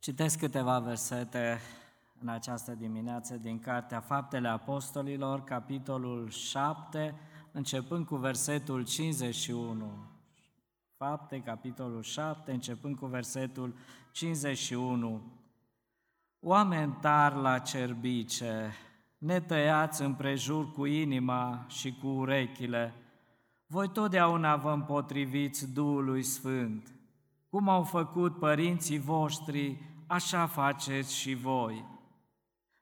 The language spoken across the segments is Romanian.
Citesc câteva versete în această dimineață din Cartea Faptele Apostolilor, capitolul 7, începând cu versetul 51. Fapte, capitolul 7, începând cu versetul 51. Oameni tari la cerbice, netăiați împrejur cu inima și cu urechile, voi totdeauna vă împotriviți Duhului Sfânt. Cum au făcut părinții voștri, așa faceți și voi.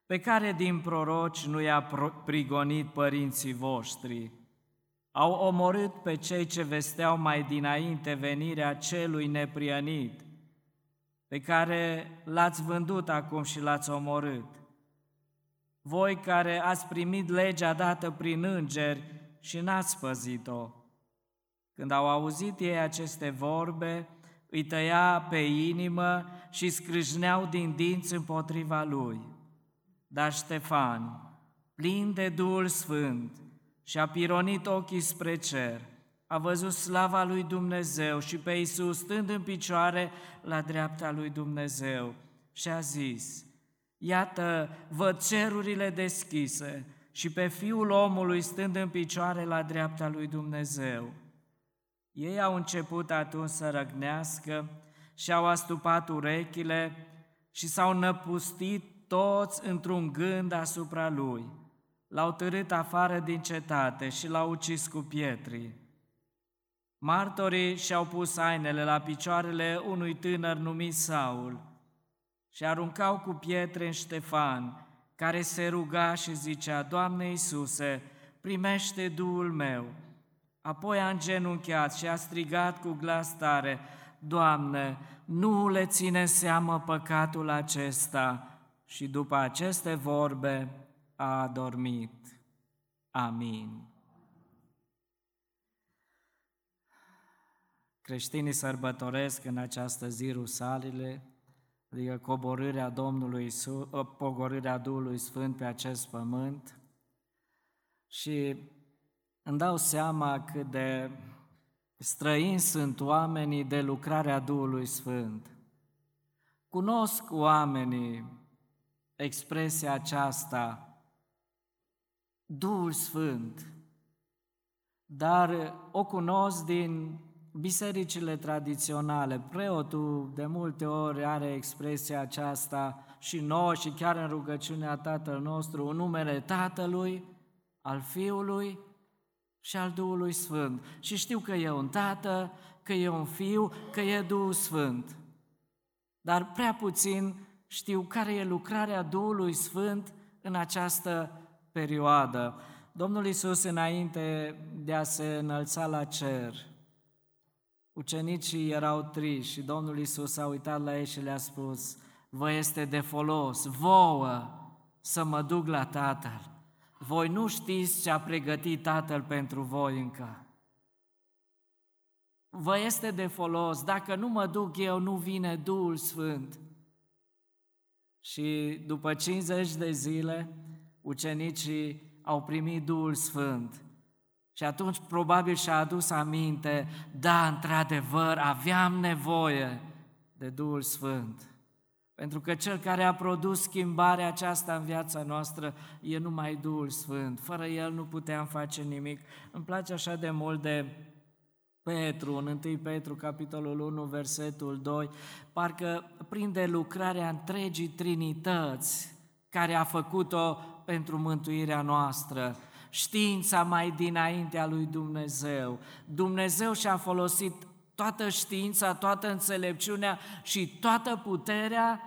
Pe care din proroci nu i-a prigonit părinții voștri? Au omorât pe cei ce vesteau mai dinainte venirea celui neprienit, pe care l-ați vândut acum și l-ați omorât. Voi care ați primit legea dată prin îngeri și n-ați păzit-o. Când au auzit ei aceste vorbe, îi tăia pe inimă și scrâșneau din dinți împotriva lui. Dar Ștefan, plin de Duhul Sfânt, și-a pironit ochii spre cer, a văzut slava lui Dumnezeu și pe Iisus stând în picioare la dreapta lui Dumnezeu și a zis, Iată, văd cerurile deschise și pe Fiul omului stând în picioare la dreapta lui Dumnezeu. Ei au început atunci să răgnească și au astupat urechile și s-au năpustit toți într-un gând asupra lui. L-au târât afară din cetate și l-au ucis cu pietri. Martorii și-au pus ainele la picioarele unui tânăr numit Saul și aruncau cu pietre în Ștefan, care se ruga și zicea, Doamne Iisuse, primește Duhul meu. Apoi a îngenunchiat și a strigat cu glas tare, Doamne, nu le ține seamă păcatul acesta. Și după aceste vorbe a adormit. Amin. Creștinii sărbătoresc în această zi rusalile, adică coborârea Domnului Iisus, ă, pogorârea Duhului Sfânt pe acest pământ și îmi dau seama cât de străini sunt oamenii de lucrarea Duhului Sfânt. Cunosc oamenii expresia aceasta, Duhul Sfânt, dar o cunosc din bisericile tradiționale. Preotul de multe ori are expresia aceasta și noi și chiar în rugăciunea Tatăl nostru, în numele Tatălui, al Fiului și al Duhului Sfânt. Și știu că e un Tată, că e un Fiu, că e Duhul Sfânt. Dar prea puțin știu care e lucrarea Duhului Sfânt în această perioadă. Domnul Isus, înainte de a se înălța la cer, ucenicii erau triși și Domnul Isus a uitat la ei și le-a spus, vă este de folos, vouă, să mă duc la Tatăl. Voi nu știți ce a pregătit Tatăl pentru voi încă. Vă este de folos, dacă nu mă duc eu, nu vine Duhul Sfânt. Și după 50 de zile, ucenicii au primit Duhul Sfânt. Și atunci probabil și-a adus aminte, da, într-adevăr, aveam nevoie de Duhul Sfânt. Pentru că Cel care a produs schimbarea aceasta în viața noastră e numai Duhul Sfânt. Fără El nu puteam face nimic. Îmi place așa de mult de Petru, în 1 Petru, capitolul 1, versetul 2, parcă prinde lucrarea întregii Trinități care a făcut-o pentru mântuirea noastră. Știința mai dinaintea lui Dumnezeu. Dumnezeu și-a folosit toată știința, toată înțelepciunea și toată puterea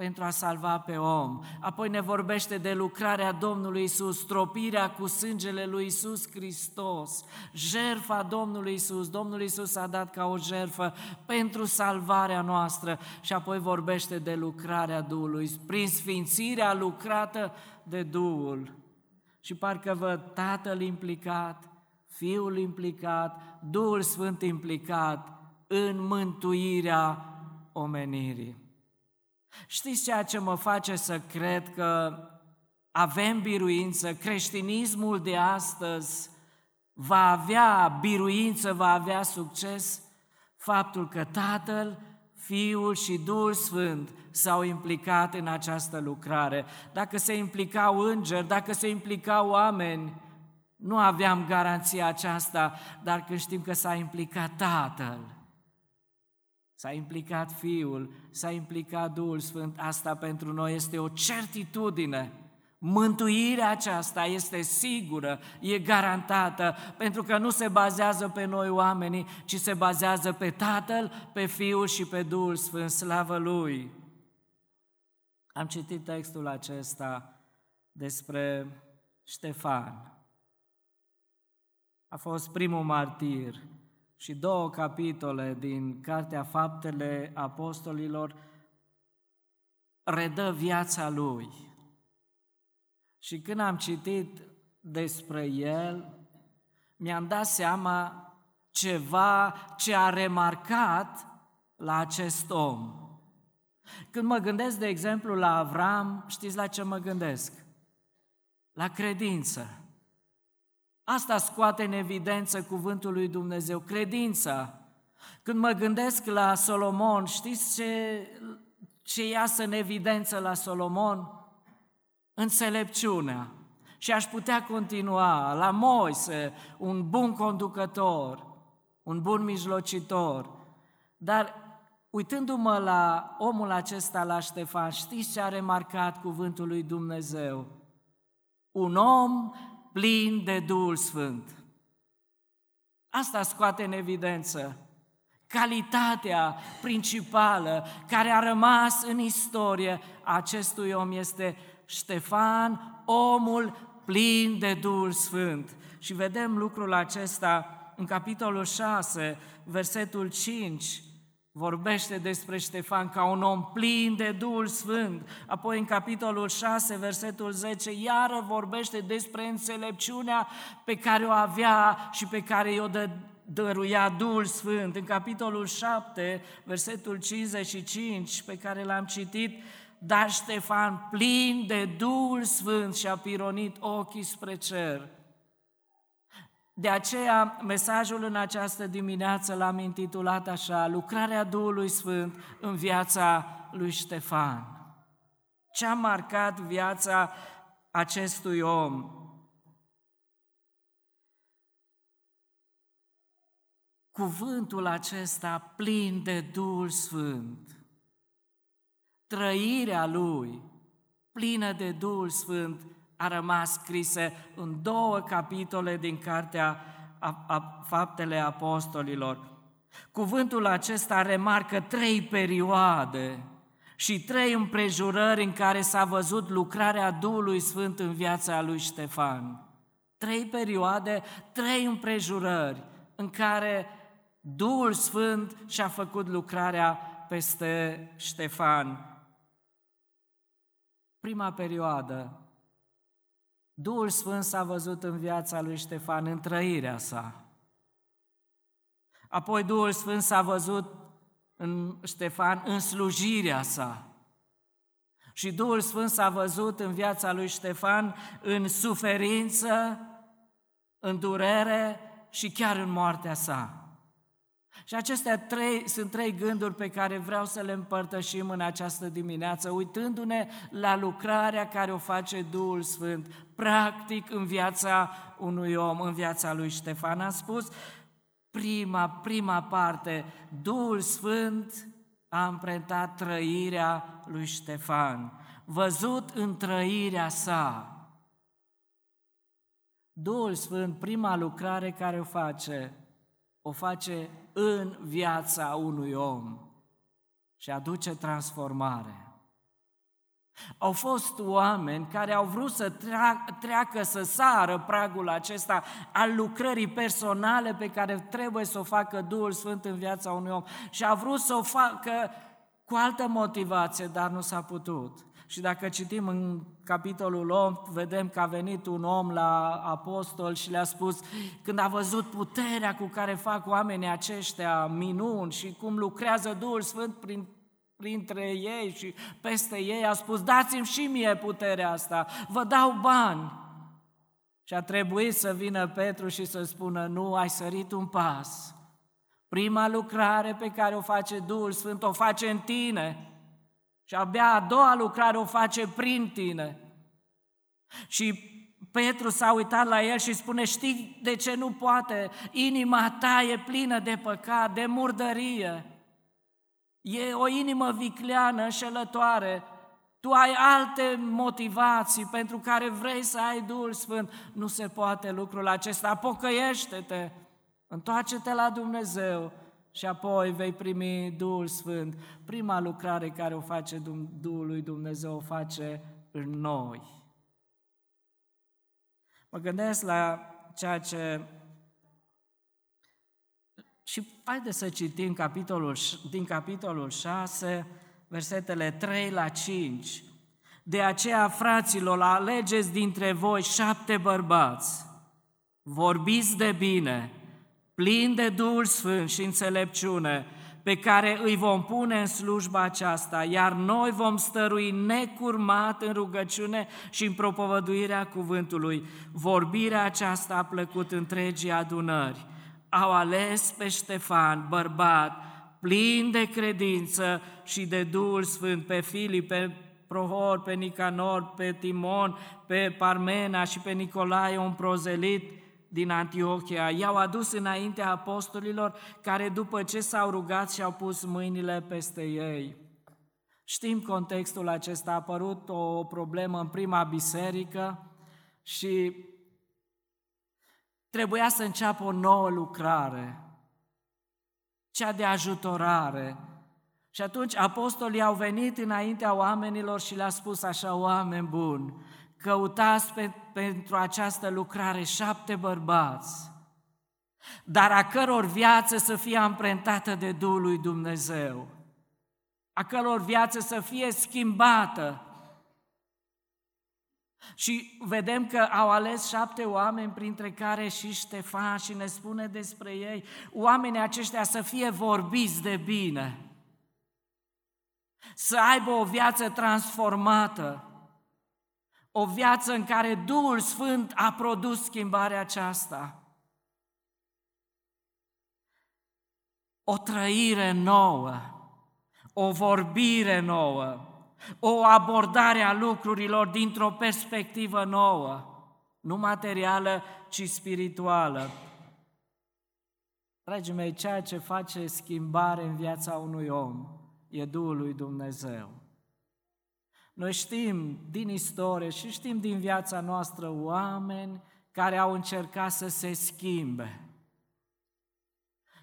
pentru a salva pe om. Apoi ne vorbește de lucrarea Domnului Isus, stropirea cu sângele lui Isus Hristos, jerfa Domnului Isus. Domnul Isus a dat ca o jerfă pentru salvarea noastră și apoi vorbește de lucrarea Duhului, prin sfințirea lucrată de Duhul. Și parcă văd Tatăl implicat, Fiul implicat, Duhul Sfânt implicat în mântuirea omenirii. Știți ceea ce mă face să cred că avem biruință, creștinismul de astăzi va avea biruință, va avea succes? Faptul că Tatăl, Fiul și Duhul Sfânt s-au implicat în această lucrare. Dacă se implicau îngeri, dacă se implicau oameni, nu aveam garanția aceasta, dar când știm că s-a implicat Tatăl, s-a implicat Fiul, s-a implicat Duhul Sfânt, asta pentru noi este o certitudine. Mântuirea aceasta este sigură, e garantată, pentru că nu se bazează pe noi oamenii, ci se bazează pe Tatăl, pe Fiul și pe Duhul Sfânt, slavă Lui. Am citit textul acesta despre Ștefan. A fost primul martir și două capitole din Cartea Faptele Apostolilor redă viața lui. Și când am citit despre el, mi-am dat seama ceva ce a remarcat la acest om. Când mă gândesc, de exemplu, la Avram, știți la ce mă gândesc? La credință. Asta scoate în evidență cuvântul lui Dumnezeu, credința. Când mă gândesc la Solomon, știți ce, ce iasă în evidență la Solomon? Înțelepciunea. Și aș putea continua la Moise, un bun conducător, un bun mijlocitor. Dar uitându-mă la omul acesta, la Ștefan, știți ce a remarcat cuvântul lui Dumnezeu? Un om plin de Duhul Sfânt. Asta scoate în evidență calitatea principală care a rămas în istorie acestui om este Ștefan, omul plin de Duhul Sfânt. Și vedem lucrul acesta în capitolul 6, versetul 5, vorbește despre Ștefan ca un om plin de Duhul Sfânt. Apoi în capitolul 6, versetul 10, iară vorbește despre înțelepciunea pe care o avea și pe care i-o dă, dăruia Duhul Sfânt. În capitolul 7, versetul 55, pe care l-am citit, dar Ștefan, plin de Duhul Sfânt, și-a pironit ochii spre cer. De aceea, mesajul în această dimineață l-am intitulat așa, Lucrarea Duhului Sfânt în viața lui Ștefan. Ce a marcat viața acestui om? Cuvântul acesta plin de Duhul Sfânt, trăirea lui plină de Duhul Sfânt, a rămas scrisă în două capitole din Cartea a, a, Faptele Apostolilor. Cuvântul acesta remarcă trei perioade și trei împrejurări în care s-a văzut lucrarea Duhului Sfânt în viața lui Ștefan. Trei perioade, trei împrejurări în care Duhul Sfânt și-a făcut lucrarea peste Ștefan. Prima perioadă, Duhul Sfânt s-a văzut în viața lui Ștefan, în trăirea sa. Apoi Duhul Sfânt s-a văzut în Ștefan în slujirea sa. Și Duhul Sfânt s-a văzut în viața lui Ștefan în suferință, în durere și chiar în moartea sa. Și acestea trei, sunt trei gânduri pe care vreau să le împărtășim în această dimineață, uitându-ne la lucrarea care o face Duhul Sfânt, practic în viața unui om, în viața lui Ștefan. Am spus, prima, prima parte, Duhul Sfânt a împrentat trăirea lui Ștefan, văzut în trăirea sa. Duhul Sfânt, prima lucrare care o face, o face în viața unui om și aduce transformare. Au fost oameni care au vrut să treacă, să sară pragul acesta al lucrării personale pe care trebuie să o facă Duhul Sfânt în viața unui om și a vrut să o facă cu altă motivație, dar nu s-a putut. Și dacă citim în capitolul 8, vedem că a venit un om la apostol și le-a spus, când a văzut puterea cu care fac oamenii aceștia minuni și cum lucrează Duhul Sfânt prin, printre ei și peste ei, a spus, dați-mi și mie puterea asta, vă dau bani. Și a trebuit să vină Petru și să spună, nu, ai sărit un pas. Prima lucrare pe care o face Duhul Sfânt o face în tine și abia a doua lucrare o face prin tine. Și Petru s-a uitat la el și spune, știi de ce nu poate? Inima ta e plină de păcat, de murdărie. E o inimă vicleană, înșelătoare. Tu ai alte motivații pentru care vrei să ai Duhul Sfânt. Nu se poate lucrul acesta. Pocăiește-te, întoarce-te la Dumnezeu și apoi vei primi Duhul Sfânt. Prima lucrare care o face Duhul lui Dumnezeu o face în noi. Mă gândesc la ceea ce... Și haideți să citim capitolul, din capitolul 6, versetele 3 la 5. De aceea, fraților, alegeți dintre voi șapte bărbați, vorbiți de bine, plini de Duhul Sfânt și înțelepciune, pe care îi vom pune în slujba aceasta, iar noi vom stărui necurmat în rugăciune și în propovăduirea cuvântului. Vorbirea aceasta a plăcut întregii adunări. Au ales pe Ștefan, bărbat, plin de credință și de Duhul Sfânt, pe Filip, pe Prohor, pe Nicanor, pe Timon, pe Parmena și pe Nicolae, un prozelit, din Antiochia, i-au adus înaintea apostolilor care după ce s-au rugat și-au pus mâinile peste ei. Știm contextul acesta, a apărut o problemă în prima biserică și trebuia să înceapă o nouă lucrare, cea de ajutorare. Și atunci apostolii au venit înaintea oamenilor și le-a spus așa, oameni buni, căutați pe, pentru această lucrare șapte bărbați, dar a căror viață să fie amprentată de Duhul lui Dumnezeu, a căror viață să fie schimbată. Și vedem că au ales șapte oameni, printre care și Ștefan, și ne spune despre ei, oamenii aceștia să fie vorbiți de bine, să aibă o viață transformată, o viață în care Duhul Sfânt a produs schimbarea aceasta. O trăire nouă, o vorbire nouă, o abordare a lucrurilor dintr-o perspectivă nouă, nu materială, ci spirituală. Dragii mei, ceea ce face schimbare în viața unui om e Duhul lui Dumnezeu. Noi știm din istorie și știm din viața noastră oameni care au încercat să se schimbe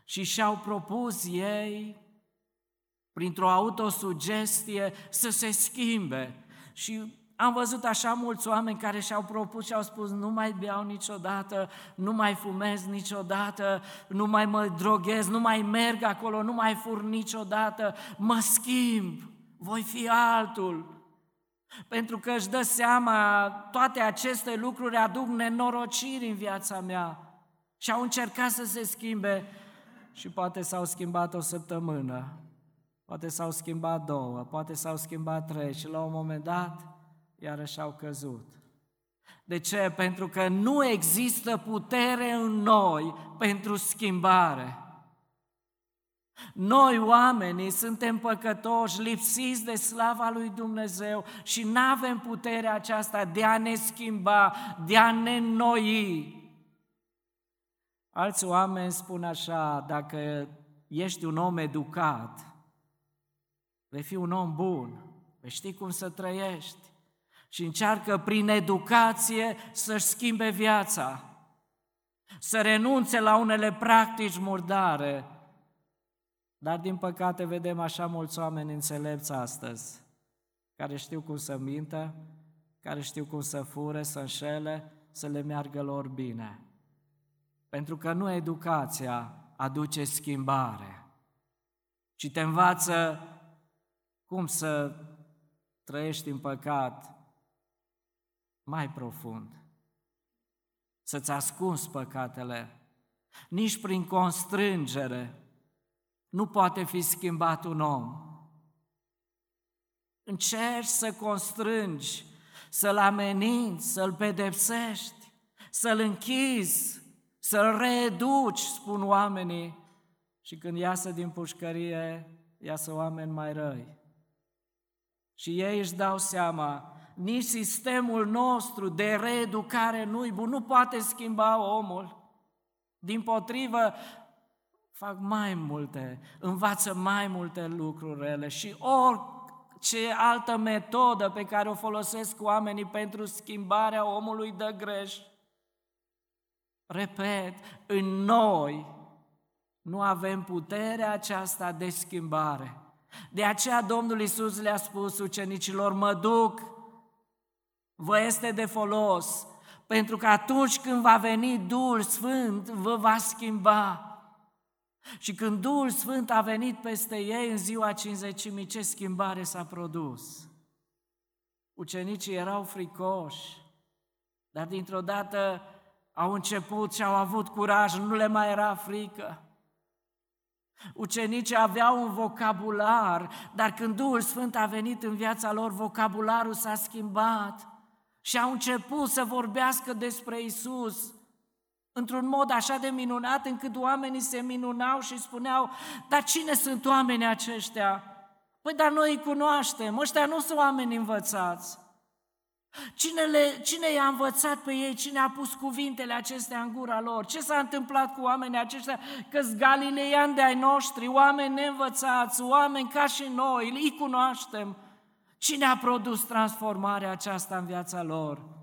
și și-au propus ei, printr-o autosugestie, să se schimbe. Și am văzut așa mulți oameni care și-au propus și au spus nu mai beau niciodată, nu mai fumez niciodată, nu mai mă droghez, nu mai merg acolo, nu mai fur niciodată, mă schimb, voi fi altul. Pentru că își dă seama, toate aceste lucruri aduc nenorociri în viața mea. Și au încercat să se schimbe și poate s-au schimbat o săptămână, poate s-au schimbat două, poate s-au schimbat trei și la un moment dat iarăși au căzut. De ce? Pentru că nu există putere în noi pentru schimbare. Noi, oamenii, suntem păcătoși, lipsiți de slava lui Dumnezeu și nu avem puterea aceasta de a ne schimba, de a ne noi. Alți oameni spun așa, dacă ești un om educat, vei fi un om bun, vei ști cum să trăiești și încearcă prin educație să-și schimbe viața, să renunțe la unele practici murdare, dar din păcate vedem așa mulți oameni înțelepți astăzi, care știu cum să mintă, care știu cum să fure, să înșele, să le meargă lor bine. Pentru că nu educația aduce schimbare, ci te învață cum să trăiești în păcat mai profund, să-ți ascunzi păcatele, nici prin constrângere, nu poate fi schimbat un om. Încerci să constrângi, să-l ameninți, să-l pedepsești, să-l închizi, să-l reeduci, spun oamenii, Și când iasă din pușcărie, iasă oameni mai răi. Și ei își dau seama, nici sistemul nostru de reeducare nu-i bun, nu poate schimba omul. Din potrivă, fac mai multe, învață mai multe lucruri rele și orice altă metodă pe care o folosesc oamenii pentru schimbarea omului de greș. Repet, în noi nu avem puterea aceasta de schimbare. De aceea Domnul Isus le-a spus ucenicilor, mă duc, vă este de folos, pentru că atunci când va veni Duhul Sfânt, vă va schimba. Și când Duhul Sfânt a venit peste ei în ziua cinzecimii, ce schimbare s-a produs? Ucenicii erau fricoși, dar dintr-o dată au început și au avut curaj, nu le mai era frică. Ucenicii aveau un vocabular, dar când Duhul Sfânt a venit în viața lor, vocabularul s-a schimbat și au început să vorbească despre Isus într-un mod așa de minunat încât oamenii se minunau și spuneau, dar cine sunt oamenii aceștia? Păi dar noi îi cunoaștem, ăștia nu sunt oameni învățați. Cine, le, cine i-a învățat pe ei? Cine a pus cuvintele acestea în gura lor? Ce s-a întâmplat cu oamenii aceștia? că galileiani de ai noștri, oameni neînvățați, oameni ca și noi, îi cunoaștem. Cine a produs transformarea aceasta în viața lor?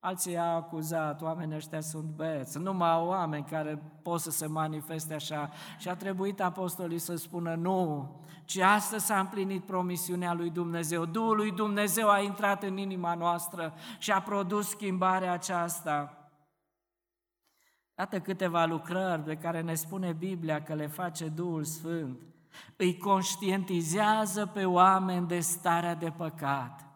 Alții i-au acuzat, oamenii ăștia sunt beți, numai oameni care pot să se manifeste așa. Și a trebuit apostolii să spună nu, ci astăzi s-a împlinit promisiunea lui Dumnezeu. Duhul lui Dumnezeu a intrat în inima noastră și a produs schimbarea aceasta. Iată câteva lucrări pe care ne spune Biblia că le face Duhul Sfânt. Îi conștientizează pe oameni de starea de păcat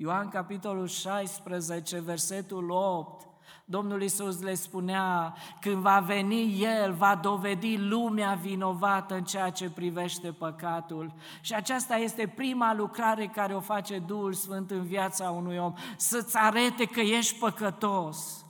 Ioan capitolul 16, versetul 8, Domnul Isus le spunea, când va veni El, va dovedi lumea vinovată în ceea ce privește păcatul. Și aceasta este prima lucrare care o face Duhul Sfânt în viața unui om, să-ți arete că ești păcătos.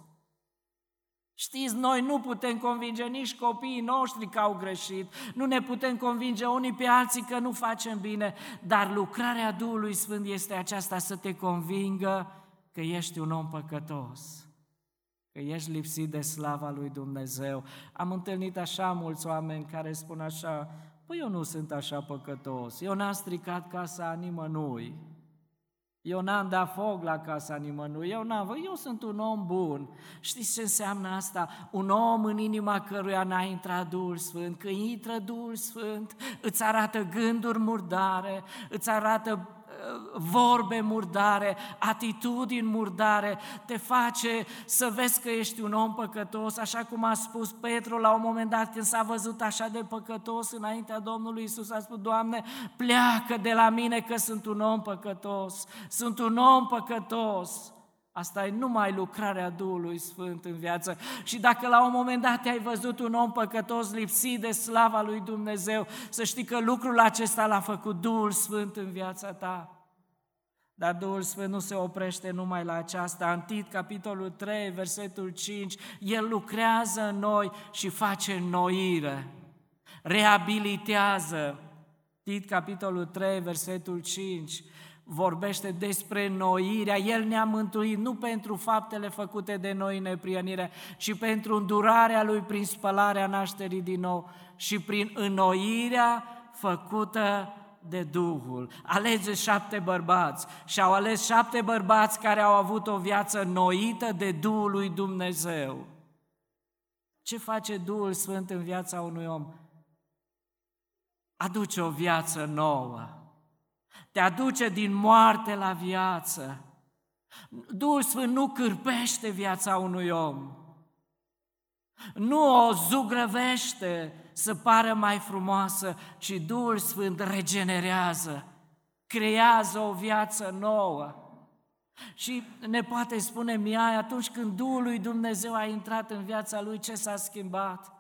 Știți, noi nu putem convinge nici copiii noștri că au greșit, nu ne putem convinge unii pe alții că nu facem bine, dar lucrarea Duhului Sfânt este aceasta să te convingă că ești un om păcătos, că ești lipsit de slava lui Dumnezeu. Am întâlnit așa mulți oameni care spun așa, păi eu nu sunt așa păcătos, eu n-am stricat casa nimănui, eu n-am dat foc la casa nimănui, eu n-am, eu sunt un om bun. Știți ce înseamnă asta? Un om în inima căruia n-a intrat Duhul Sfânt. Când intră Duhul Sfânt, îți arată gânduri murdare, îți arată vorbe murdare, atitudini murdare, te face să vezi că ești un om păcătos, așa cum a spus Petru la un moment dat când s-a văzut așa de păcătos înaintea Domnului Isus, a spus, Doamne, pleacă de la mine că sunt un om păcătos, sunt un om păcătos. Asta e numai lucrarea Duhului Sfânt în viață. Și dacă la un moment dat ai văzut un om păcătos lipsit de slava lui Dumnezeu, să știi că lucrul acesta l-a făcut Duhul Sfânt în viața ta. Dar Duhul Sfânt nu se oprește numai la aceasta. În Tit, capitolul 3, versetul 5, El lucrează în noi și face noire, reabilitează. Tit, capitolul 3, versetul 5, vorbește despre noirea. El ne-a mântuit nu pentru faptele făcute de noi în neprienire, ci pentru îndurarea Lui prin spălarea nașterii din nou și prin înnoirea făcută de Duhul. Alege șapte bărbați și au ales șapte bărbați care au avut o viață noită de Duhul lui Dumnezeu. Ce face Duhul Sfânt în viața unui om? Aduce o viață nouă. Te aduce din moarte la viață. Duhul Sfânt nu cârpește viața unui om. Nu o zugrăvește să pară mai frumoasă, ci Duhul Sfânt regenerează, creează o viață nouă. Și ne poate spune Miai, atunci când Duhul lui Dumnezeu a intrat în viața lui, ce s-a schimbat?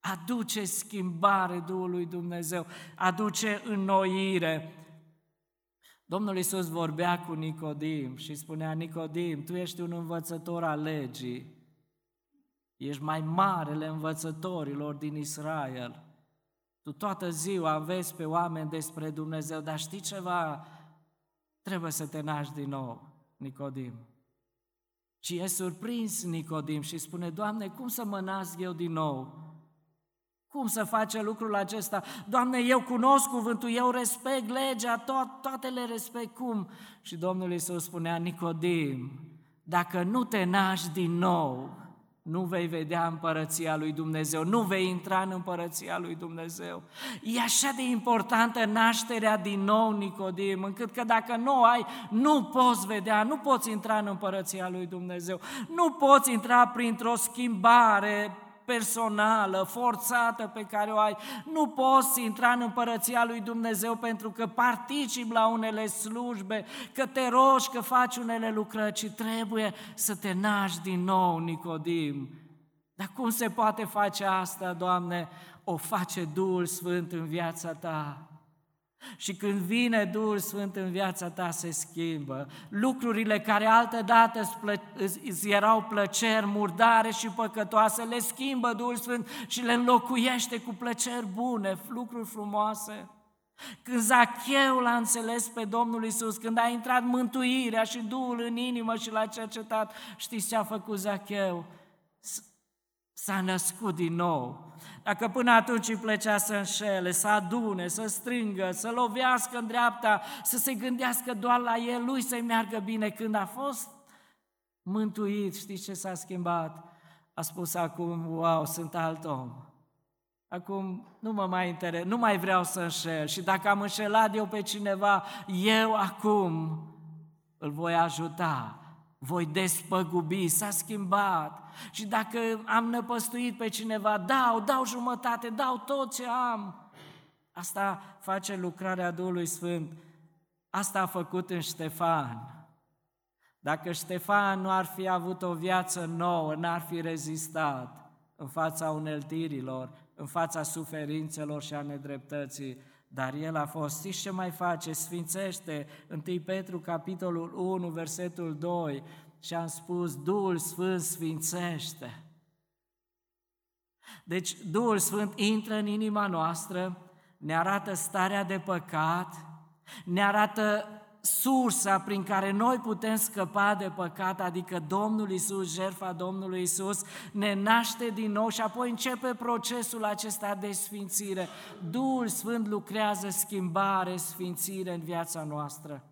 Aduce schimbare Duhul lui Dumnezeu, aduce înnoire. Domnul Iisus vorbea cu Nicodim și spunea, Nicodim, tu ești un învățător al legii, Ești mai marele învățătorilor din Israel. Tu toată ziua înveți pe oameni despre Dumnezeu, dar știi ceva? Trebuie să te naști din nou, Nicodim. Și e surprins Nicodim și spune, Doamne, cum să mă nasc eu din nou? Cum să face lucrul acesta? Doamne, eu cunosc cuvântul, eu respect legea, to- toate le respect. Cum? Și Domnul Iisus spunea, Nicodim, dacă nu te naști din nou, nu vei vedea împărăția lui Dumnezeu, nu vei intra în împărăția lui Dumnezeu. E așa de importantă nașterea din nou, Nicodim, încât că dacă nu ai, nu poți vedea, nu poți intra în împărăția lui Dumnezeu, nu poți intra printr-o schimbare personală, forțată pe care o ai. Nu poți intra în împărăția lui Dumnezeu pentru că participi la unele slujbe, că te rogi, că faci unele lucrări, ci trebuie să te naști din nou, Nicodim. Dar cum se poate face asta, Doamne? O face Duhul Sfânt în viața ta. Și când vine Duhul Sfânt în viața ta, se schimbă. Lucrurile care altădată îți erau plăceri murdare și păcătoase, le schimbă Duhul Sfânt și le înlocuiește cu plăceri bune, lucruri frumoase. Când Zacheu l-a înțeles pe Domnul Isus, când a intrat mântuirea și Duhul în inimă și l-a cercetat, știți ce a făcut Zacheu? S-a născut din nou. Dacă până atunci îi plăcea să înșele, să adune, să strângă, să lovească în dreapta, să se gândească doar la el, lui să-i meargă bine, când a fost mântuit, știți ce s-a schimbat? A spus acum, wow, sunt alt om. Acum nu mă mai interes, nu mai vreau să înșel și dacă am înșelat eu pe cineva, eu acum îl voi ajuta voi despăgubi, s-a schimbat. Și dacă am năpăstuit pe cineva, dau, dau jumătate, dau tot ce am. Asta face lucrarea Duhului Sfânt. Asta a făcut în Ștefan. Dacă Ștefan nu ar fi avut o viață nouă, n-ar fi rezistat în fața uneltirilor, în fața suferințelor și a nedreptății, dar el a fost, știți ce mai face? Sfințește 1 Petru, capitolul 1, versetul 2, și am spus, Duhul Sfânt sfințește. Deci Duhul Sfânt intră în inima noastră, ne arată starea de păcat, ne arată sursa prin care noi putem scăpa de păcat, adică Domnul Isus, jertfa Domnului Isus, ne naște din nou și apoi începe procesul acesta de sfințire. Duhul Sfânt lucrează schimbare, sfințire în viața noastră.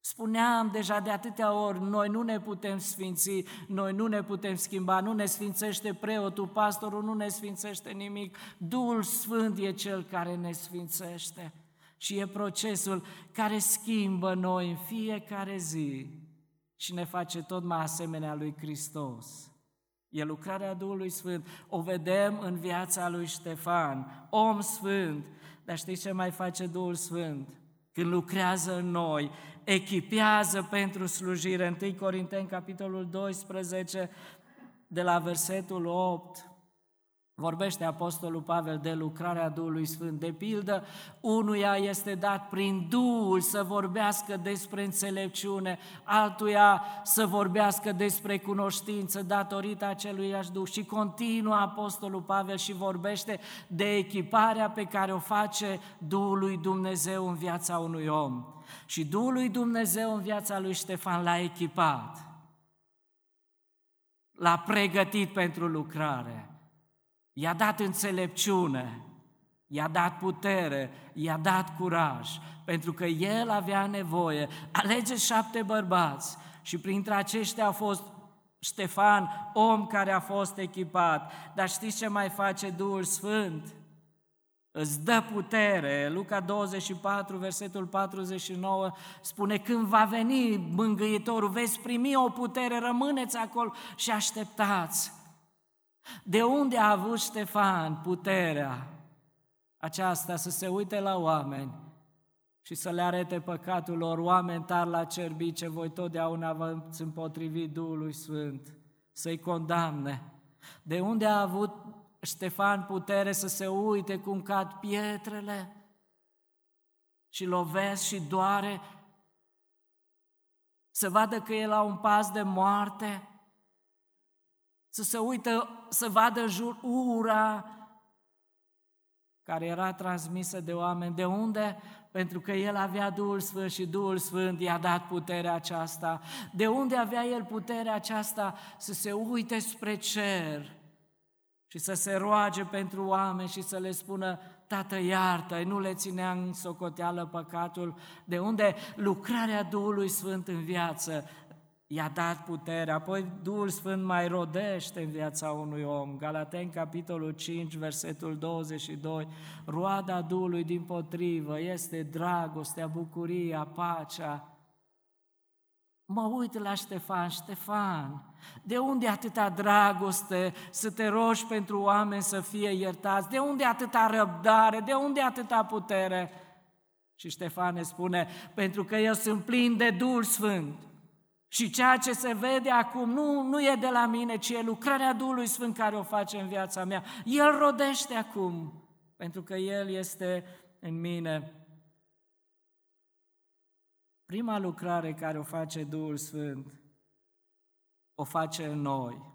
Spuneam deja de atâtea ori, noi nu ne putem sfinți, noi nu ne putem schimba, nu ne sfințește preotul, pastorul nu ne sfințește nimic. Duhul Sfânt e Cel care ne sfințește și e procesul care schimbă noi în fiecare zi și ne face tot mai asemenea lui Hristos. E lucrarea Duhului Sfânt. O vedem în viața lui Ștefan, om sfânt. Dar știți ce mai face Duhul Sfânt? Când lucrează în noi, echipează pentru slujire. 1 Corinteni, capitolul 12, de la versetul 8, Vorbește Apostolul Pavel de lucrarea Duhului Sfânt. De pildă, unuia este dat prin Duhul să vorbească despre înțelepciune, altuia să vorbească despre cunoștință datorită aceluiași Duh. Și continuă Apostolul Pavel și vorbește de echiparea pe care o face Duhul lui Dumnezeu în viața unui om. Și Duhul lui Dumnezeu în viața lui Ștefan l-a echipat, l-a pregătit pentru lucrare i-a dat înțelepciune, i-a dat putere, i-a dat curaj, pentru că el avea nevoie. Alege șapte bărbați și printre aceștia a fost Ștefan, om care a fost echipat. Dar știți ce mai face Duhul Sfânt? Îți dă putere. Luca 24, versetul 49 spune, când va veni mângâitorul, veți primi o putere, rămâneți acolo și așteptați. De unde a avut Ștefan puterea aceasta să se uite la oameni și să le arete păcatul lor, oameni tari la cerbice, voi totdeauna vă împotrivi Duhului Sfânt, să-i condamne. De unde a avut Ștefan putere să se uite cum cad pietrele și lovesc și doare, să vadă că e la un pas de moarte, să se uită, să vadă în jur ura care era transmisă de oameni. De unde? Pentru că el avea Duhul Sfânt și Duhul Sfânt i-a dat puterea aceasta. De unde avea el puterea aceasta să se uite spre cer și să se roage pentru oameni și să le spună, Tată, iartă nu le ținea în socoteală păcatul, de unde lucrarea Duhului Sfânt în viață i-a dat putere, apoi Duhul Sfânt mai rodește în viața unui om. Galateni, capitolul 5, versetul 22, roada Duhului din potrivă este dragostea, bucuria, pacea. Mă uit la Ștefan, Ștefan, de unde atâta dragoste să te rogi pentru oameni să fie iertați? De unde atâta răbdare? De unde atâta putere? Și Ștefan ne spune, pentru că eu sunt plin de Duhul Sfânt. Și ceea ce se vede acum nu, nu e de la mine, ci e lucrarea Duhului Sfânt care o face în viața mea. El rodește acum, pentru că El este în mine. Prima lucrare care o face Duhul Sfânt, o face în noi.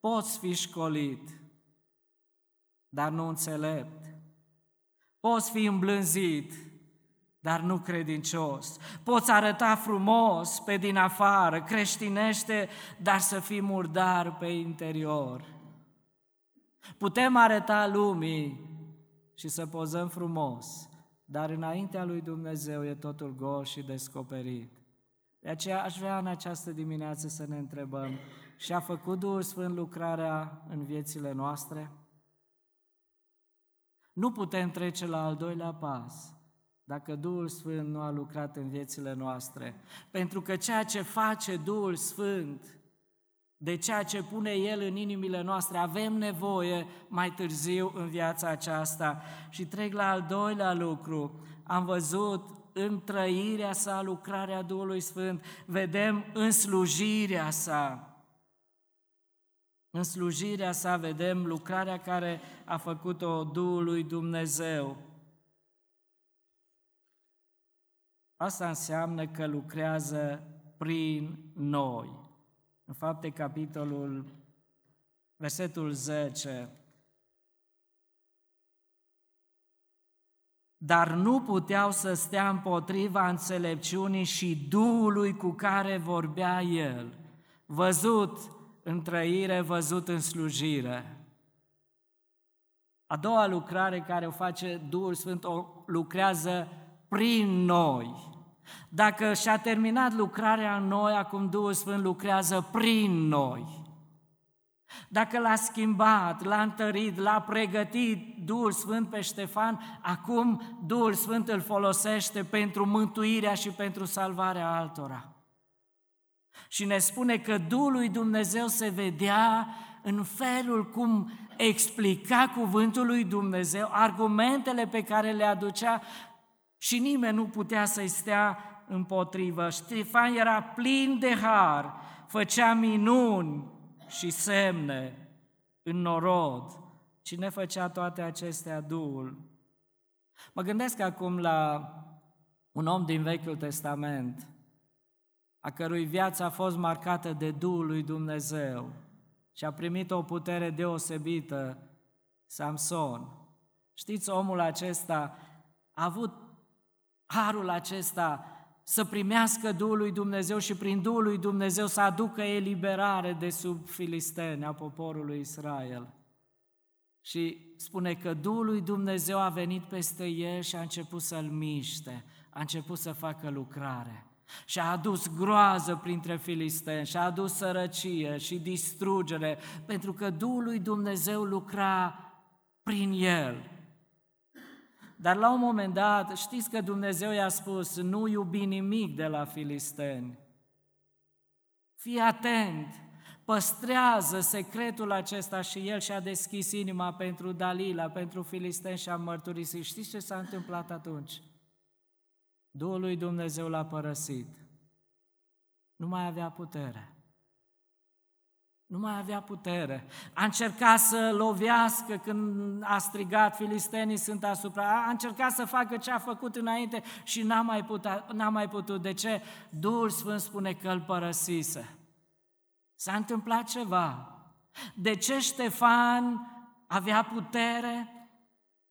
Poți fi școlit, dar nu înțelept. Poți fi îmblânzit, dar nu credincios. Poți arăta frumos pe din afară, creștinește, dar să fii murdar pe interior. Putem arăta lumii și să pozăm frumos, dar înaintea lui Dumnezeu e totul gol și descoperit. De aceea aș vrea în această dimineață să ne întrebăm, și a făcut Duhul Sfânt lucrarea în viețile noastre? Nu putem trece la al doilea pas dacă Duhul Sfânt nu a lucrat în viețile noastre. Pentru că ceea ce face Duhul Sfânt, de ceea ce pune El în inimile noastre, avem nevoie mai târziu în viața aceasta. Și trec la al doilea lucru. Am văzut în trăirea sa lucrarea Duhului Sfânt, vedem în slujirea sa. În slujirea sa vedem lucrarea care a făcut-o Duhului Dumnezeu. Asta înseamnă că lucrează prin noi. În fapte, capitolul, versetul 10, dar nu puteau să stea împotriva înțelepciunii și Duhului cu care vorbea El, văzut în trăire, văzut în slujire. A doua lucrare care o face Duhul Sfânt, o lucrează prin noi. Dacă și-a terminat lucrarea în noi, acum Duhul Sfânt lucrează prin noi. Dacă l-a schimbat, l-a întărit, l-a pregătit Duhul Sfânt pe Ștefan, acum Duhul Sfânt îl folosește pentru mântuirea și pentru salvarea altora. Și ne spune că Duhul lui Dumnezeu se vedea în felul cum explica cuvântul lui Dumnezeu, argumentele pe care le aducea și nimeni nu putea să-i stea împotrivă. Ștefan era plin de har, făcea minuni și semne în norod. Cine făcea toate acestea? Duhul. Mă gândesc acum la un om din Vechiul Testament, a cărui viață a fost marcată de Duhul lui Dumnezeu și a primit o putere deosebită, Samson. Știți, omul acesta a avut harul acesta să primească Duhul lui Dumnezeu și prin Duhul lui Dumnezeu să aducă eliberare de sub filisteni a poporului Israel. Și spune că Duhul lui Dumnezeu a venit peste el și a început să-l miște, a început să facă lucrare. Și a adus groază printre filisteni, și a adus sărăcie și distrugere, pentru că Duhul lui Dumnezeu lucra prin el. Dar la un moment dat, știți că Dumnezeu i-a spus, nu iubi nimic de la filisteni. Fii atent, păstrează secretul acesta și el și-a deschis inima pentru Dalila, pentru filisteni și a mărturisit. Știți ce s-a întâmplat atunci? Duhul lui Dumnezeu l-a părăsit. Nu mai avea putere. Nu mai avea putere. A încercat să lovească când a strigat, filistenii sunt asupra. A încercat să facă ce a făcut înainte și n-a mai, putut, n-a mai putut. De ce? Duhul Sfânt spune că îl părăsise. S-a întâmplat ceva. De ce Ștefan avea putere?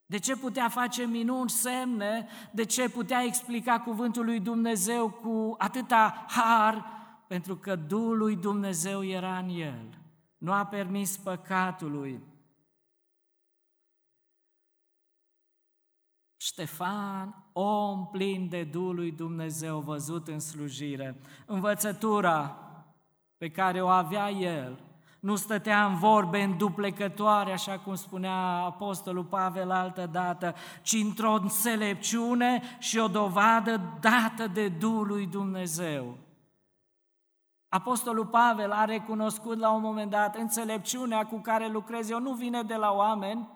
De ce putea face minuni, semne? De ce putea explica cuvântul lui Dumnezeu cu atâta har? Pentru că Duhul lui Dumnezeu era în el. Nu a permis păcatului. Ștefan, om plin de Duhul lui Dumnezeu văzut în slujire, învățătura pe care o avea el, nu stătea în vorbe înduplecătoare, așa cum spunea Apostolul Pavel altă dată, ci într-o înțelepciune și o dovadă dată de Duhul lui Dumnezeu. Apostolul Pavel a recunoscut la un moment dat înțelepciunea cu care lucrez eu nu vine de la oameni,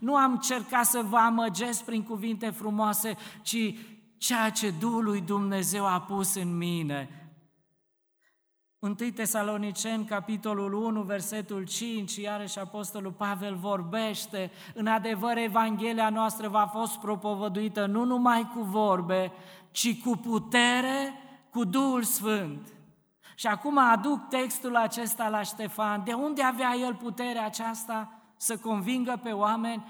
nu am încercat să vă amăgesc prin cuvinte frumoase, ci ceea ce Duhul lui Dumnezeu a pus în mine. 1 Tesaloniceni, capitolul 1, versetul 5, iarăși Apostolul Pavel vorbește, în adevăr Evanghelia noastră va fost propovăduită nu numai cu vorbe, ci cu putere, cu Duhul Sfânt. Și acum aduc textul acesta la Ștefan. De unde avea el puterea aceasta să convingă pe oameni?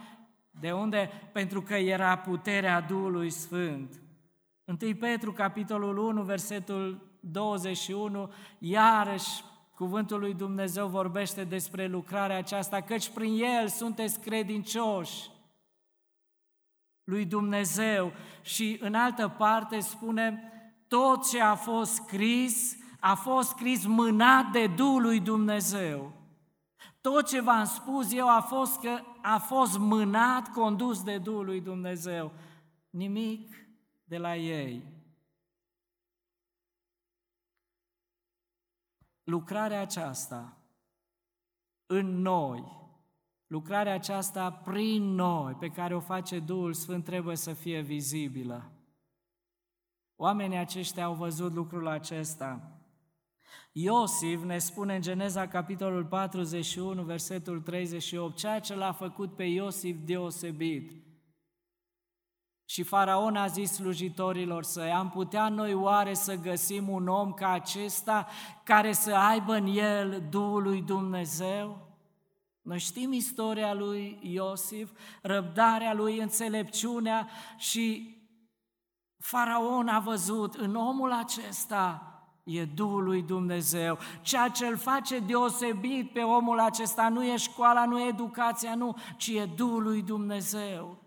De unde? Pentru că era puterea Duhului Sfânt. 1 Petru, capitolul 1, versetul 21, iarăși cuvântul lui Dumnezeu vorbește despre lucrarea aceasta, căci prin el sunteți credincioși lui Dumnezeu și în altă parte spune tot ce a fost scris a fost scris mânat de Duhul lui Dumnezeu. Tot ce v-am spus eu a fost că a fost mânat, condus de Duhul lui Dumnezeu. Nimic de la ei. lucrarea aceasta în noi, lucrarea aceasta prin noi, pe care o face Duhul Sfânt, trebuie să fie vizibilă. Oamenii aceștia au văzut lucrul acesta. Iosif ne spune în Geneza capitolul 41, versetul 38, ceea ce l-a făcut pe Iosif deosebit. Și faraon a zis slujitorilor săi, am putea noi oare să găsim un om ca acesta care să aibă în el Duhul lui Dumnezeu? Noi știm istoria lui Iosif, răbdarea lui, înțelepciunea și faraon a văzut în omul acesta e Duhul lui Dumnezeu. Ceea ce îl face deosebit pe omul acesta nu e școala, nu e educația, nu, ci e Duhul lui Dumnezeu.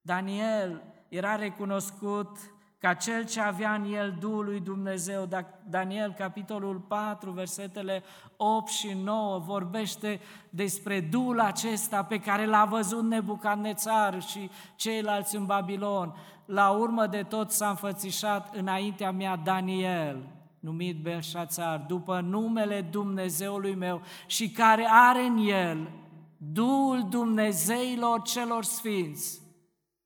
Daniel era recunoscut ca cel ce avea în el Duhul lui Dumnezeu. Daniel, capitolul 4, versetele 8 și 9, vorbește despre Duhul acesta pe care l-a văzut Nebucadnețar și ceilalți în Babilon. La urmă de tot s-a înfățișat înaintea mea Daniel, numit Belșațar, după numele Dumnezeului meu și care are în el Duhul Dumnezeilor celor sfinți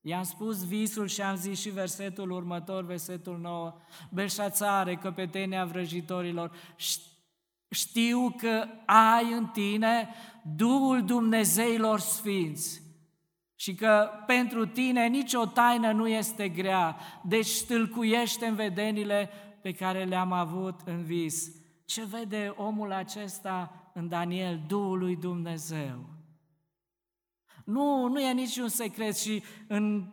I-am spus visul și am zis și versetul următor, versetul 9, Belșațare, căpetenia vrăjitorilor, știu că ai în tine Duhul Dumnezeilor Sfinți și că pentru tine nicio taină nu este grea, deci stâlcuiește în vedenile pe care le-am avut în vis. Ce vede omul acesta în Daniel? Duhul lui Dumnezeu. Nu, nu e niciun secret și în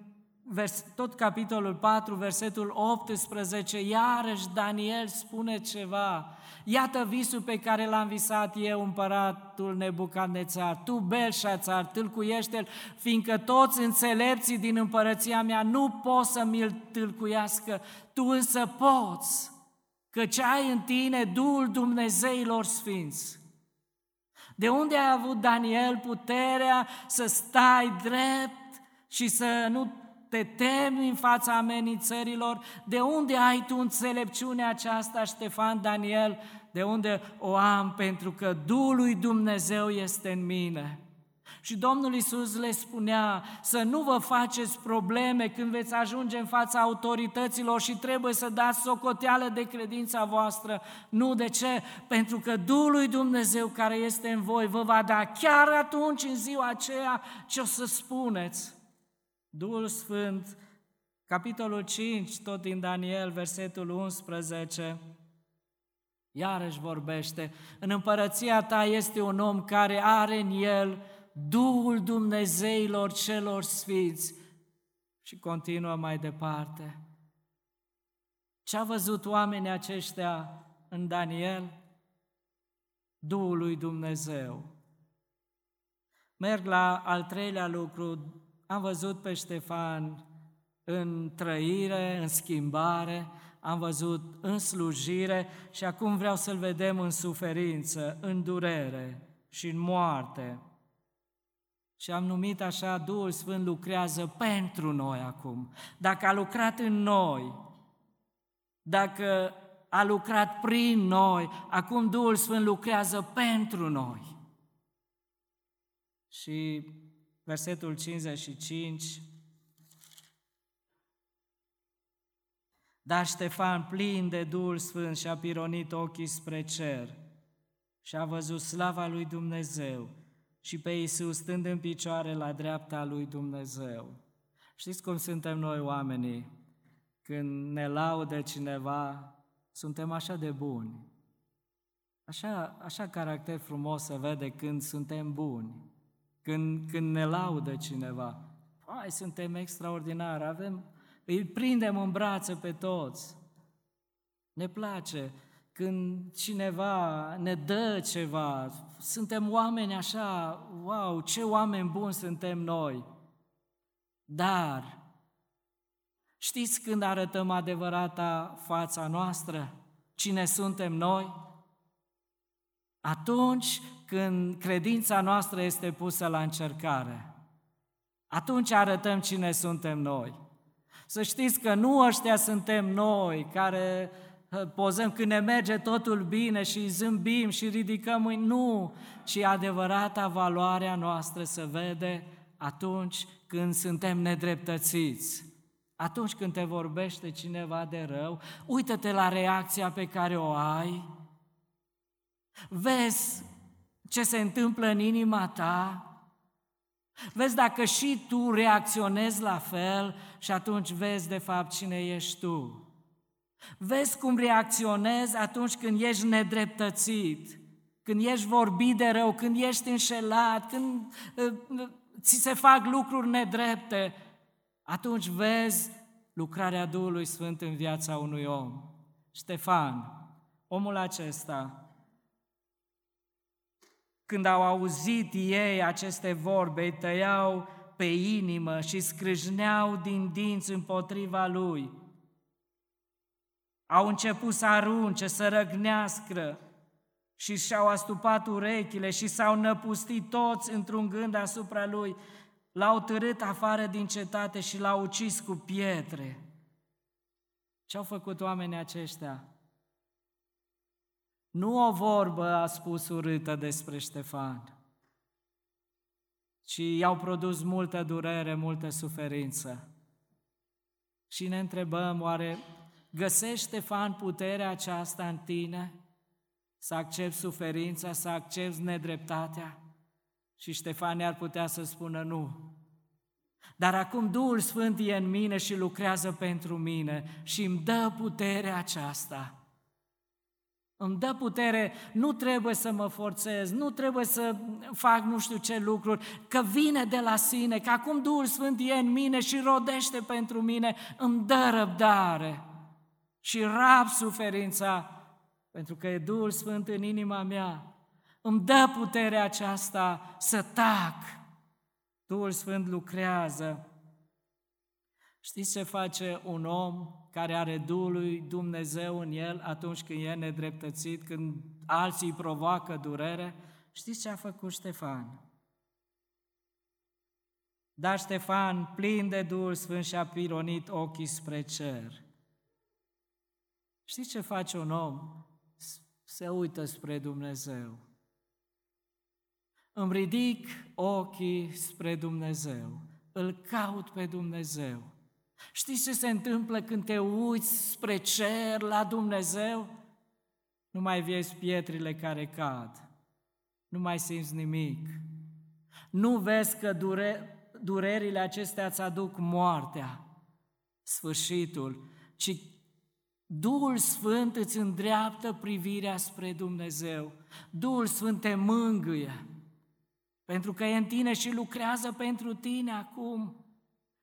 vers, tot capitolul 4, versetul 18, iarăși Daniel spune ceva. Iată visul pe care l-am visat eu, împăratul Nebucadnețar. Tu, Belșațar, tâlcuiește-l, fiindcă toți înțelepții din împărăția mea nu pot să mi-l tâlcuiască. Tu însă poți, căci ai în tine Duhul Dumnezeilor Sfinți. De unde a avut Daniel puterea să stai drept și să nu te temi în fața amenințărilor? De unde ai tu înțelepciunea aceasta, Ștefan Daniel? De unde o am? Pentru că Duhul lui Dumnezeu este în mine. Și Domnul Isus le spunea să nu vă faceți probleme când veți ajunge în fața autorităților și trebuie să dați socoteală de credința voastră. Nu de ce? Pentru că Duhul lui Dumnezeu care este în voi vă va da chiar atunci, în ziua aceea, ce o să spuneți. Duhul Sfânt, capitolul 5, tot din Daniel, versetul 11, Iarăși vorbește, în împărăția ta este un om care are în el Duhul Dumnezeilor celor sfiți. Și continuă mai departe. Ce a văzut oamenii aceștia în Daniel? Duhul lui Dumnezeu. Merg la al treilea lucru. Am văzut pe Ștefan în trăire, în schimbare, am văzut în slujire și acum vreau să-l vedem în suferință, în durere și în moarte. Și am numit așa, Duhul Sfânt lucrează pentru noi acum. Dacă a lucrat în noi, dacă a lucrat prin noi, acum Duhul Sfânt lucrează pentru noi. Și versetul 55, Dar Ștefan, plin de Duhul Sfânt, și-a pironit ochii spre cer și a văzut slava lui Dumnezeu și pe Iisus stând în picioare la dreapta lui Dumnezeu. Știți cum suntem noi oamenii? Când ne laudă cineva, suntem așa de buni. Așa, așa caracter frumos se vede când suntem buni, când, când ne laudă cineva. Hai, suntem extraordinari, avem, îi prindem în brațe pe toți. Ne place când cineva ne dă ceva, suntem oameni așa, wow, ce oameni buni suntem noi. Dar, știți când arătăm adevărata fața noastră? Cine suntem noi? Atunci când credința noastră este pusă la încercare. Atunci arătăm cine suntem noi. Să știți că nu ăștia suntem noi care pozăm când ne merge totul bine și zâmbim și ridicăm mâini. Nu, ci adevărata valoarea noastră se vede atunci când suntem nedreptățiți. Atunci când te vorbește cineva de rău, uită-te la reacția pe care o ai. Vezi ce se întâmplă în inima ta. Vezi dacă și tu reacționezi la fel și atunci vezi de fapt cine ești tu. Vezi cum reacționezi atunci când ești nedreptățit, când ești vorbit de rău, când ești înșelat, când uh, ți se fac lucruri nedrepte. Atunci vezi lucrarea Duhului Sfânt în viața unui om. Ștefan, omul acesta, când au auzit ei aceste vorbe, îi tăiau pe inimă și scrâșneau din dinți împotriva lui. Au început să arunce, să răgnească și și-au astupat urechile și s-au năpustit toți într-un gând asupra lui. L-au târât afară din cetate și l-au ucis cu pietre. Ce au făcut oamenii aceștia? Nu o vorbă a spus urâtă despre Ștefan, ci i-au produs multă durere, multă suferință. Și ne întrebăm, oare găsește Ștefan puterea aceasta în tine? Să accepti suferința, să accepti nedreptatea? Și Ștefan ar putea să spună nu. Dar acum Duhul Sfânt e în mine și lucrează pentru mine și îmi dă puterea aceasta îmi dă putere, nu trebuie să mă forțez, nu trebuie să fac nu știu ce lucruri, că vine de la sine, că acum Duhul Sfânt e în mine și rodește pentru mine, îmi dă răbdare și rab suferința, pentru că e Duhul Sfânt în inima mea. Îmi dă puterea aceasta să tac. Duhul Sfânt lucrează. Știți ce face un om care are Duhul lui Dumnezeu în el atunci când e nedreptățit, când alții provoacă durere? Știți ce a făcut Ștefan? Dar Ștefan, plin de Duhul Sfânt, și-a pironit ochii spre cer. Știți ce face un om? Se uită spre Dumnezeu. Îmi ridic ochii spre Dumnezeu. Îl caut pe Dumnezeu. Știți ce se întâmplă când te uiți spre cer la Dumnezeu? Nu mai vezi pietrile care cad. Nu mai simți nimic. Nu vezi că dure, durerile acestea îți aduc moartea, sfârșitul, ci Duhul Sfânt îți îndreaptă privirea spre Dumnezeu. Duhul Sfânt te mângâie, pentru că e în tine și lucrează pentru tine acum,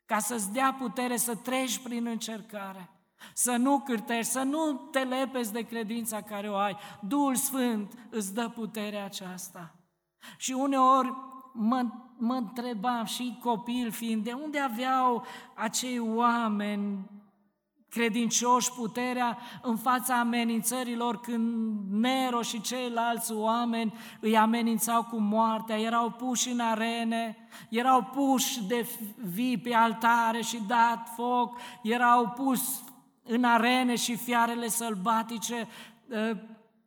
ca să-ți dea putere să treci prin încercare, să nu cârtești, să nu te lepezi de credința care o ai. Duhul Sfânt îți dă puterea aceasta. Și uneori mă, mă întrebam și copil fiind, de unde aveau acei oameni credincioși puterea în fața amenințărilor când Nero și ceilalți oameni îi amenințau cu moartea, erau puși în arene, erau puși de vii pe altare și dat foc, erau pus în arene și fiarele sălbatice ă,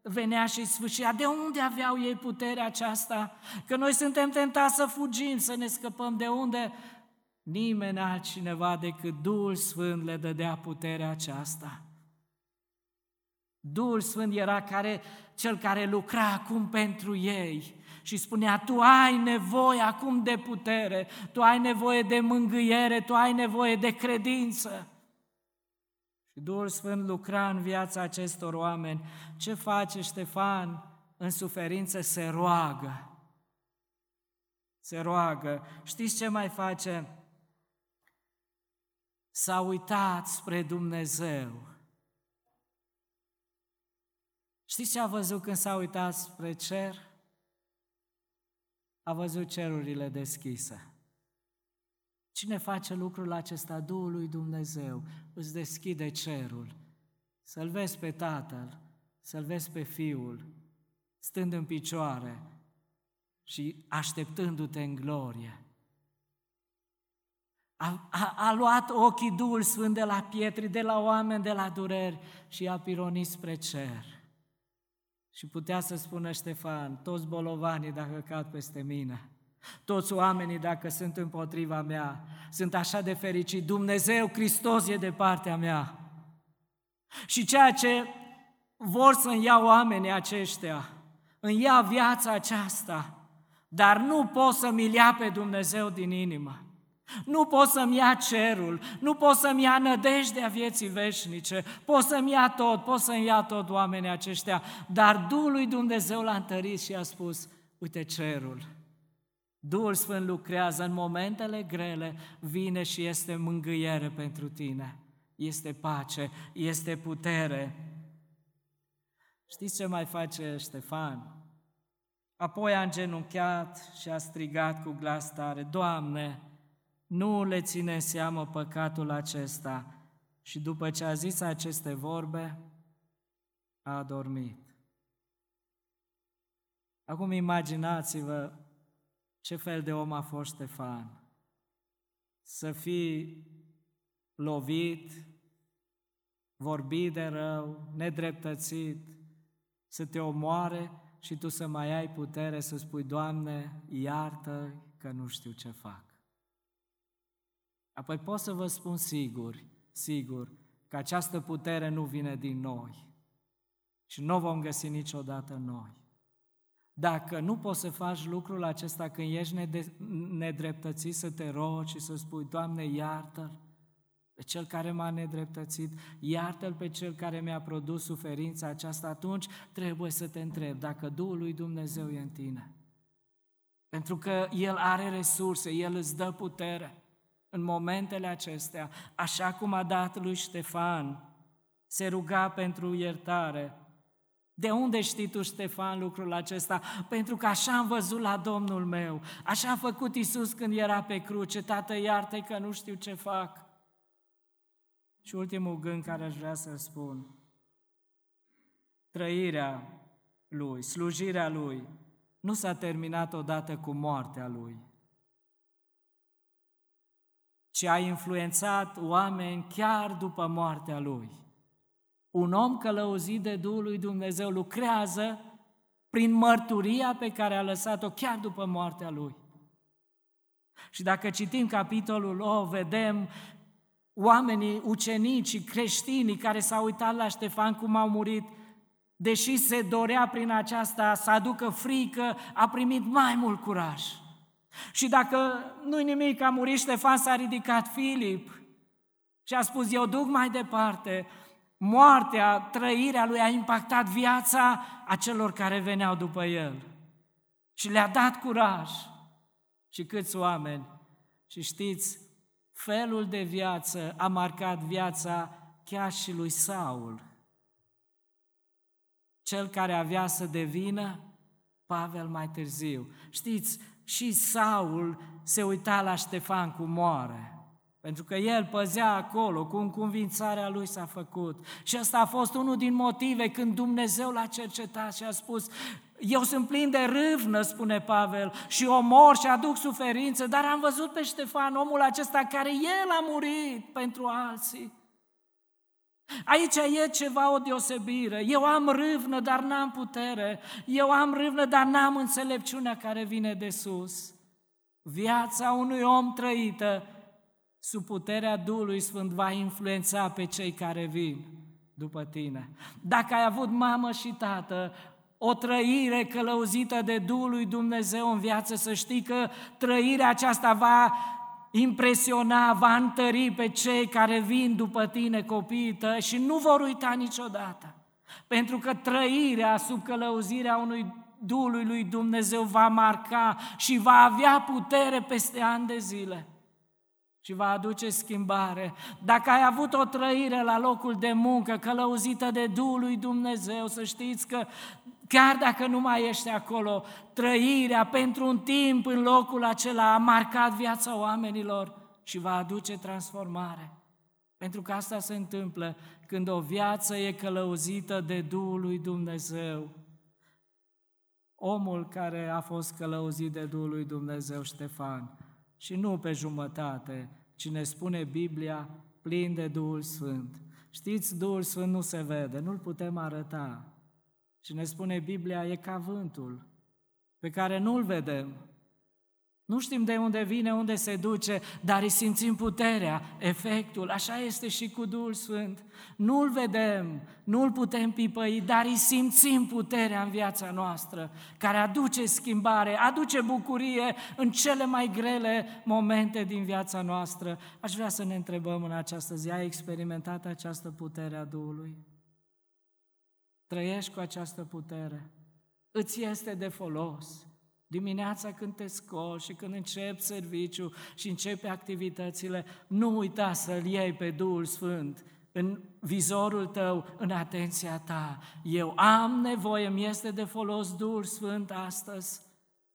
venea și sfârșia. De unde aveau ei puterea aceasta? Că noi suntem tentați să fugim, să ne scăpăm. De unde? Nimeni altcineva decât Duhul Sfânt le dădea puterea aceasta. Duhul Sfânt era care, cel care lucra acum pentru ei și spunea, tu ai nevoie acum de putere, tu ai nevoie de mângâiere, tu ai nevoie de credință. Și Duhul Sfânt lucra în viața acestor oameni. Ce face Ștefan în suferință? Se roagă. Se roagă. Știți ce mai face? S-a uitat spre Dumnezeu. Știți ce a văzut când s-a uitat spre cer? A văzut cerurile deschise. Cine face lucrul acesta? Duhul lui Dumnezeu îți deschide cerul. Să-L vezi pe Tatăl, să-L vezi pe Fiul, stând în picioare și așteptându-te în glorie. A, a, a luat ochii Duhul Sfânt de la pietri, de la oameni, de la dureri și a pironit spre cer. Și putea să spună Ștefan, toți bolovanii dacă cad peste mine, toți oamenii, dacă sunt împotriva mea, sunt așa de fericit. Dumnezeu Hristos e de partea mea. Și ceea ce vor să-mi ia oamenii aceștia, îmi ia viața aceasta, dar nu pot să-mi ia pe Dumnezeu din inimă. Nu pot să-mi ia cerul, nu pot să-mi ia nădejdea vieții veșnice, pot să-mi ia tot, pot să-mi ia tot oamenii aceștia, dar Duhul lui Dumnezeu l-a întărit și a spus, uite cerul, Duhul Sfânt lucrează în momentele grele, vine și este mângâiere pentru tine. Este pace, este putere. Știți ce mai face Ștefan? Apoi a îngenunchiat și a strigat cu glas tare, Doamne, nu le ține seamă păcatul acesta. Și după ce a zis aceste vorbe, a adormit. Acum imaginați-vă ce fel de om a fost Ștefan? Să fii lovit, vorbit de rău, nedreptățit, să te omoare și tu să mai ai putere să spui, Doamne, iartă că nu știu ce fac. Apoi pot să vă spun sigur, sigur, că această putere nu vine din noi și nu o vom găsi niciodată noi. Dacă nu poți să faci lucrul acesta când ești nedreptățit, să te rogi și să spui, Doamne, iartă-l pe cel care m-a nedreptățit, iartă-l pe cel care mi-a produs suferința aceasta, atunci trebuie să te întrebi dacă Duhul lui Dumnezeu e în tine. Pentru că El are resurse, El îți dă putere în momentele acestea, așa cum a dat lui Ștefan, se ruga pentru iertare, de unde știi tu, Ștefan, lucrul acesta? Pentru că așa am văzut la Domnul meu, așa a făcut Isus când era pe cruce, Tată, iartă că nu știu ce fac. Și ultimul gând care aș vrea să-l spun, trăirea lui, slujirea lui, nu s-a terminat odată cu moartea lui, ci a influențat oameni chiar după moartea lui. Un om călăuzit de Duhul lui Dumnezeu lucrează prin mărturia pe care a lăsat-o chiar după moartea lui. Și dacă citim capitolul o, vedem oamenii, ucenicii, creștinii care s-au uitat la Ștefan cum au murit, deși se dorea prin aceasta să aducă frică, a primit mai mult curaj. Și dacă nu-i nimic, a murit Ștefan, s-a ridicat Filip și a spus, eu duc mai departe moartea, trăirea lui a impactat viața a celor care veneau după el. Și le-a dat curaj. Și câți oameni. Și știți, felul de viață a marcat viața chiar și lui Saul. Cel care avea să devină Pavel mai târziu. Știți, și Saul se uita la Ștefan cu moare. Pentru că el păzea acolo, cu înconvințarea lui s-a făcut. Și ăsta a fost unul din motive când Dumnezeu l-a cercetat și a spus, eu sunt plin de râvnă, spune Pavel, și omor și aduc suferință, dar am văzut pe Ștefan, omul acesta care el a murit pentru alții. Aici e ceva o deosebire. Eu am râvnă, dar n-am putere. Eu am râvnă, dar n-am înțelepciunea care vine de sus. Viața unui om trăită sub puterea Duhului Sfânt va influența pe cei care vin după tine. Dacă ai avut mamă și tată, o trăire călăuzită de Duhul lui Dumnezeu în viață, să știi că trăirea aceasta va impresiona, va întări pe cei care vin după tine, copiii tăi, și nu vor uita niciodată. Pentru că trăirea sub călăuzirea unui Duhului lui Dumnezeu va marca și va avea putere peste ani de zile și va aduce schimbare. Dacă ai avut o trăire la locul de muncă călăuzită de Duhul lui Dumnezeu, să știți că chiar dacă nu mai ești acolo, trăirea pentru un timp în locul acela a marcat viața oamenilor și va aduce transformare. Pentru că asta se întâmplă când o viață e călăuzită de Duhul lui Dumnezeu. Omul care a fost călăuzit de Duhul lui Dumnezeu, Ștefan, și nu pe jumătate, ci ne spune Biblia plin de Duhul Sfânt. Știți, Duhul Sfânt nu se vede, nu-l putem arăta. Și ne spune Biblia, e ca vântul, pe care nu-l vedem, nu știm de unde vine, unde se duce, dar îi simțim puterea, efectul. Așa este și cu Duhul Sfânt. Nu-l vedem, nu-l putem pipăi, dar îi simțim puterea în viața noastră, care aduce schimbare, aduce bucurie în cele mai grele momente din viața noastră. Aș vrea să ne întrebăm în această zi, ai experimentat această putere a Duhului? Trăiești cu această putere? Îți este de folos? Dimineața când te scoli și când începi serviciu și începi activitățile, nu uita să-L iei pe Duhul Sfânt în vizorul tău, în atenția ta. Eu am nevoie, mi este de folos Duhul Sfânt astăzi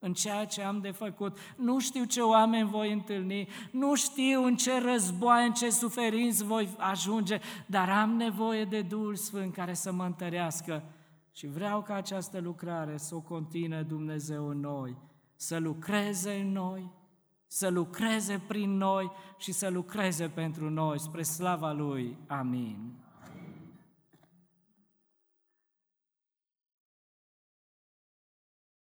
în ceea ce am de făcut. Nu știu ce oameni voi întâlni, nu știu în ce război, în ce suferinți voi ajunge, dar am nevoie de Duhul Sfânt care să mă întărească și vreau ca această lucrare să o continue Dumnezeu în noi, să lucreze în noi, să lucreze prin noi și să lucreze pentru noi, spre slava Lui. Amin.